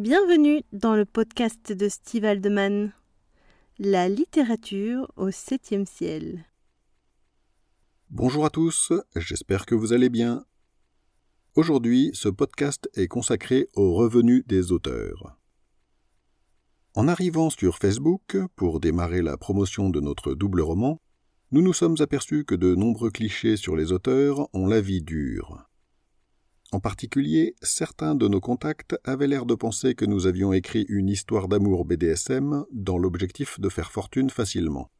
Bienvenue dans le podcast de Steve Aldeman. La littérature au septième ciel. Bonjour à tous, j'espère que vous allez bien. Aujourd'hui, ce podcast est consacré aux revenus des auteurs. En arrivant sur Facebook pour démarrer la promotion de notre double roman, nous nous sommes aperçus que de nombreux clichés sur les auteurs ont la vie dure. En particulier, certains de nos contacts avaient l'air de penser que nous avions écrit une histoire d'amour BDSM dans l'objectif de faire fortune facilement.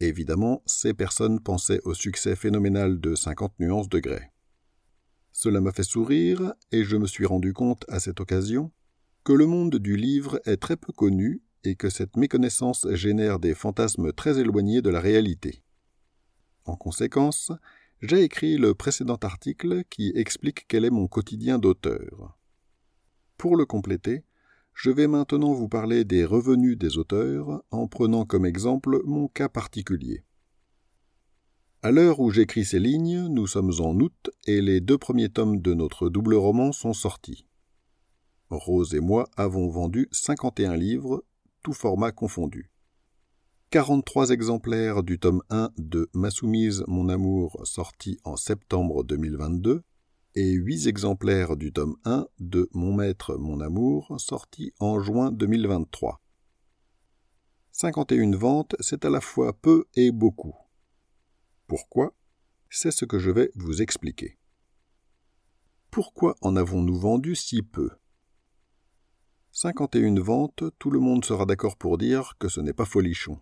Évidemment, ces personnes pensaient au succès phénoménal de 50 nuances de grès. Cela m'a fait sourire, et je me suis rendu compte à cette occasion que le monde du livre est très peu connu et que cette méconnaissance génère des fantasmes très éloignés de la réalité. En conséquence, j'ai écrit le précédent article qui explique quel est mon quotidien d'auteur. Pour le compléter, je vais maintenant vous parler des revenus des auteurs en prenant comme exemple mon cas particulier. À l'heure où j'écris ces lignes, nous sommes en août et les deux premiers tomes de notre double roman sont sortis. Rose et moi avons vendu 51 livres, tout format confondu. 43 exemplaires du tome 1 de Ma soumise, mon amour, sorti en septembre 2022, et 8 exemplaires du tome 1 de Mon maître, mon amour, sorti en juin 2023. 51 ventes, c'est à la fois peu et beaucoup. Pourquoi? C'est ce que je vais vous expliquer. Pourquoi en avons-nous vendu si peu? 51 ventes, tout le monde sera d'accord pour dire que ce n'est pas folichon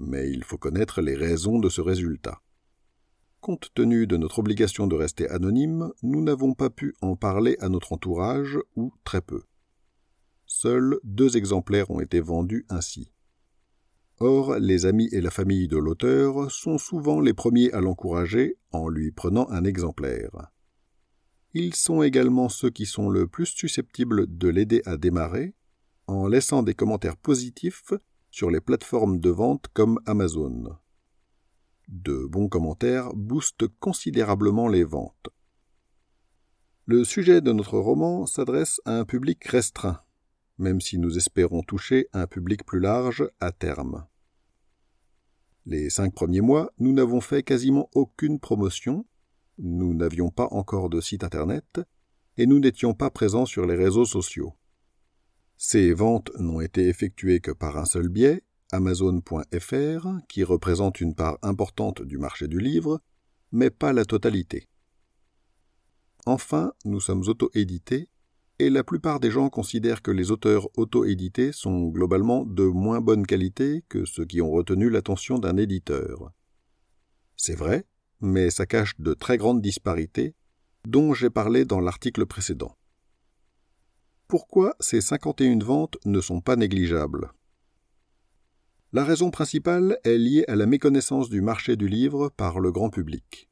mais il faut connaître les raisons de ce résultat. Compte tenu de notre obligation de rester anonyme, nous n'avons pas pu en parler à notre entourage, ou très peu. Seuls deux exemplaires ont été vendus ainsi. Or, les amis et la famille de l'auteur sont souvent les premiers à l'encourager en lui prenant un exemplaire. Ils sont également ceux qui sont le plus susceptibles de l'aider à démarrer, en laissant des commentaires positifs sur les plateformes de vente comme Amazon. De bons commentaires boostent considérablement les ventes. Le sujet de notre roman s'adresse à un public restreint, même si nous espérons toucher un public plus large à terme. Les cinq premiers mois, nous n'avons fait quasiment aucune promotion, nous n'avions pas encore de site internet, et nous n'étions pas présents sur les réseaux sociaux. Ces ventes n'ont été effectuées que par un seul biais, Amazon.fr, qui représente une part importante du marché du livre, mais pas la totalité. Enfin, nous sommes auto-édités, et la plupart des gens considèrent que les auteurs auto-édités sont globalement de moins bonne qualité que ceux qui ont retenu l'attention d'un éditeur. C'est vrai, mais ça cache de très grandes disparités, dont j'ai parlé dans l'article précédent. Pourquoi ces 51 ventes ne sont pas négligeables La raison principale est liée à la méconnaissance du marché du livre par le grand public.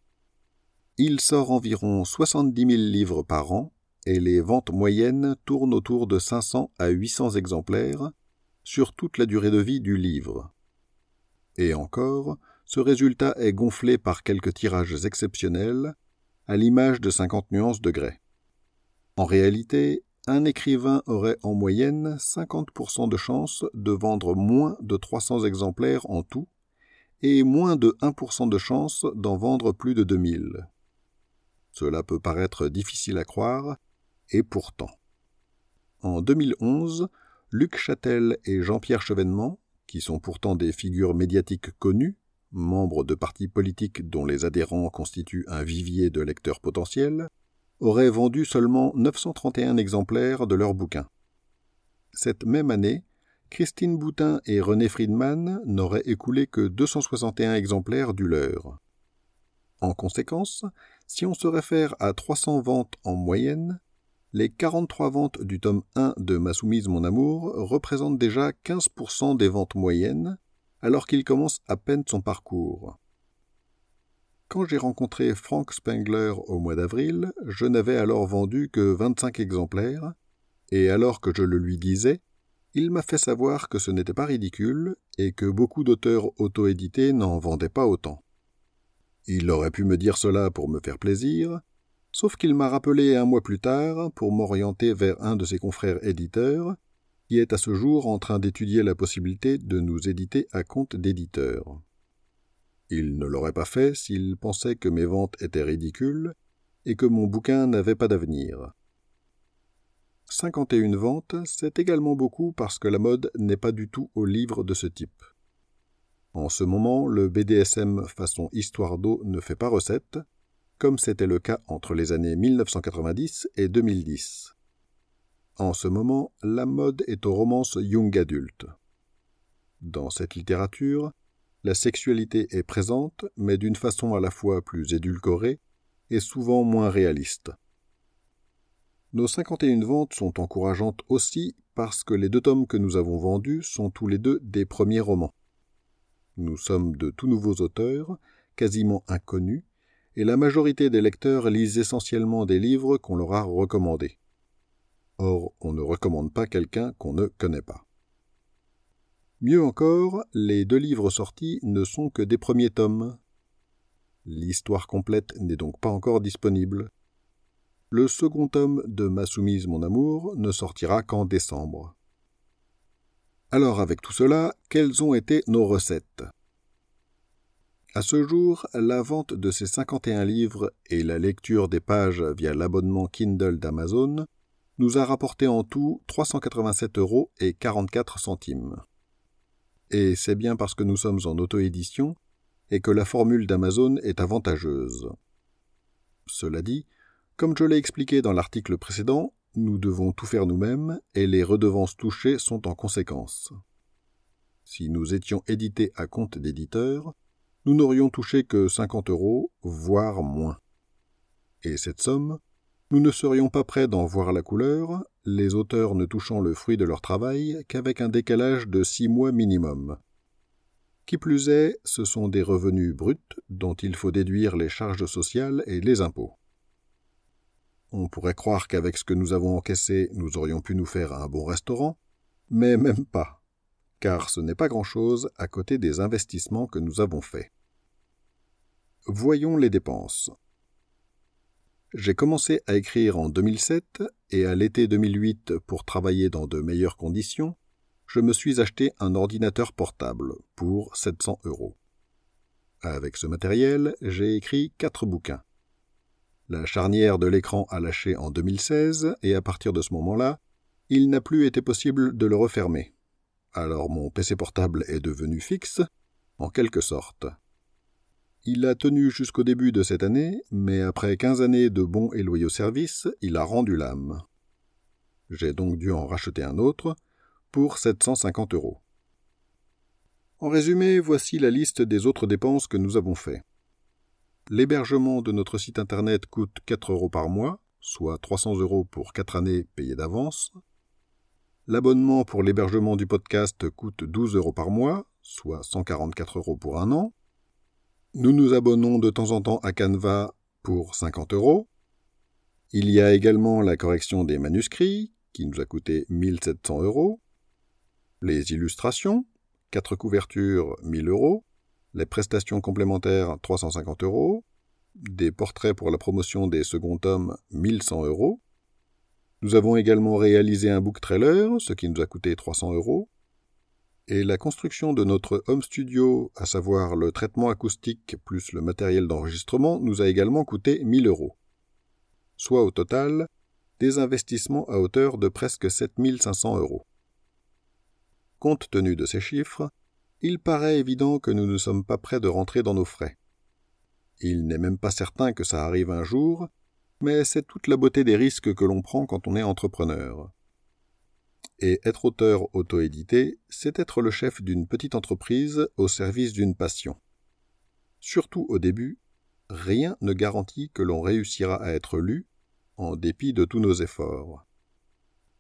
Il sort environ 70 000 livres par an et les ventes moyennes tournent autour de 500 à 800 exemplaires sur toute la durée de vie du livre. Et encore, ce résultat est gonflé par quelques tirages exceptionnels, à l'image de 50 nuances de grès. En réalité, un écrivain aurait en moyenne 50% de chances de vendre moins de 300 exemplaires en tout et moins de 1% de chance d'en vendre plus de 2000. Cela peut paraître difficile à croire, et pourtant. En 2011, Luc Châtel et Jean-Pierre Chevènement, qui sont pourtant des figures médiatiques connues, membres de partis politiques dont les adhérents constituent un vivier de lecteurs potentiels, auraient vendu seulement 931 exemplaires de leur bouquin. Cette même année, Christine Boutin et René Friedman n'auraient écoulé que 261 exemplaires du leur. En conséquence, si on se réfère à 300 ventes en moyenne, les 43 ventes du tome 1 de Ma soumise mon amour représentent déjà 15% des ventes moyennes, alors qu'il commence à peine son parcours. Quand j'ai rencontré Frank Spengler au mois d'avril, je n'avais alors vendu que 25 exemplaires, et alors que je le lui disais, il m'a fait savoir que ce n'était pas ridicule et que beaucoup d'auteurs auto-édités n'en vendaient pas autant. Il aurait pu me dire cela pour me faire plaisir, Sauf qu'il m'a rappelé un mois plus tard pour m'orienter vers un de ses confrères éditeurs, qui est à ce jour en train d'étudier la possibilité de nous éditer à compte d'éditeur. Il ne l'aurait pas fait s'il pensait que mes ventes étaient ridicules et que mon bouquin n'avait pas d'avenir. 51 ventes, c'est également beaucoup parce que la mode n'est pas du tout au livre de ce type. En ce moment, le BDSM façon histoire d'eau ne fait pas recette, comme c'était le cas entre les années 1990 et 2010. En ce moment, la mode est aux romances young adulte. Dans cette littérature, la sexualité est présente, mais d'une façon à la fois plus édulcorée et souvent moins réaliste. Nos 51 ventes sont encourageantes aussi parce que les deux tomes que nous avons vendus sont tous les deux des premiers romans. Nous sommes de tout nouveaux auteurs, quasiment inconnus, et la majorité des lecteurs lisent essentiellement des livres qu'on leur a recommandés. Or, on ne recommande pas quelqu'un qu'on ne connaît pas. Mieux encore, les deux livres sortis ne sont que des premiers tomes. L'histoire complète n'est donc pas encore disponible. Le second tome de Ma soumise mon amour ne sortira qu'en décembre. Alors avec tout cela, quelles ont été nos recettes? À ce jour, la vente de ces 51 livres et la lecture des pages via l'abonnement Kindle d'Amazon nous a rapporté en tout 387 euros et 44 centimes. Et c'est bien parce que nous sommes en auto-édition et que la formule d'Amazon est avantageuse. Cela dit, comme je l'ai expliqué dans l'article précédent, nous devons tout faire nous-mêmes et les redevances touchées sont en conséquence. Si nous étions édités à compte d'éditeur, nous n'aurions touché que 50 euros, voire moins. Et cette somme, nous ne serions pas prêts d'en voir la couleur, les auteurs ne touchant le fruit de leur travail qu'avec un décalage de six mois minimum. Qui plus est, ce sont des revenus bruts dont il faut déduire les charges sociales et les impôts. On pourrait croire qu'avec ce que nous avons encaissé, nous aurions pu nous faire un bon restaurant, mais même pas, car ce n'est pas grand-chose à côté des investissements que nous avons faits. Voyons les dépenses. J'ai commencé à écrire en 2007 et à l'été 2008 pour travailler dans de meilleures conditions, je me suis acheté un ordinateur portable pour 700 euros. Avec ce matériel, j'ai écrit quatre bouquins. La charnière de l'écran a lâché en 2016 et à partir de ce moment-là, il n'a plus été possible de le refermer. Alors mon PC portable est devenu fixe, en quelque sorte. Il a tenu jusqu'au début de cette année, mais après quinze années de bons et loyaux services, il a rendu l'âme. J'ai donc dû en racheter un autre pour 750 euros. En résumé, voici la liste des autres dépenses que nous avons fait. L'hébergement de notre site internet coûte 4 euros par mois, soit 300 euros pour 4 années payées d'avance. L'abonnement pour l'hébergement du podcast coûte 12 euros par mois, soit 144 euros pour un an. Nous nous abonnons de temps en temps à Canva pour 50 euros. Il y a également la correction des manuscrits, qui nous a coûté 1700 euros. Les illustrations, 4 couvertures, 1000 euros les prestations complémentaires 350 euros, des portraits pour la promotion des seconds tomes 1100 euros. Nous avons également réalisé un book trailer, ce qui nous a coûté 300 euros. Et la construction de notre home studio, à savoir le traitement acoustique plus le matériel d'enregistrement, nous a également coûté 1000 euros. Soit au total, des investissements à hauteur de presque 7500 euros. Compte tenu de ces chiffres, il paraît évident que nous ne sommes pas prêts de rentrer dans nos frais. Il n'est même pas certain que ça arrive un jour, mais c'est toute la beauté des risques que l'on prend quand on est entrepreneur. Et être auteur auto-édité, c'est être le chef d'une petite entreprise au service d'une passion. Surtout au début, rien ne garantit que l'on réussira à être lu, en dépit de tous nos efforts.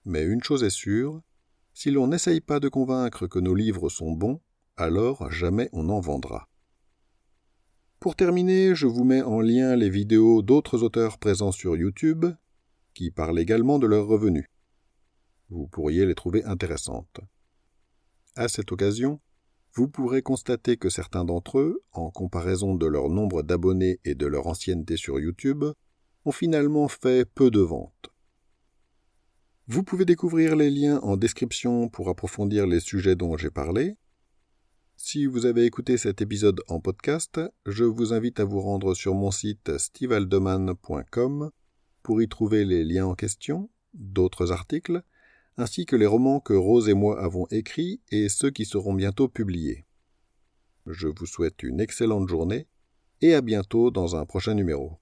Mais une chose est sûre, si l'on n'essaye pas de convaincre que nos livres sont bons, alors jamais on n'en vendra. Pour terminer, je vous mets en lien les vidéos d'autres auteurs présents sur YouTube qui parlent également de leurs revenus. Vous pourriez les trouver intéressantes. À cette occasion, vous pourrez constater que certains d'entre eux, en comparaison de leur nombre d'abonnés et de leur ancienneté sur YouTube, ont finalement fait peu de ventes. Vous pouvez découvrir les liens en description pour approfondir les sujets dont j'ai parlé. Si vous avez écouté cet épisode en podcast, je vous invite à vous rendre sur mon site stivaldeman.com pour y trouver les liens en question, d'autres articles, ainsi que les romans que Rose et moi avons écrits et ceux qui seront bientôt publiés. Je vous souhaite une excellente journée et à bientôt dans un prochain numéro.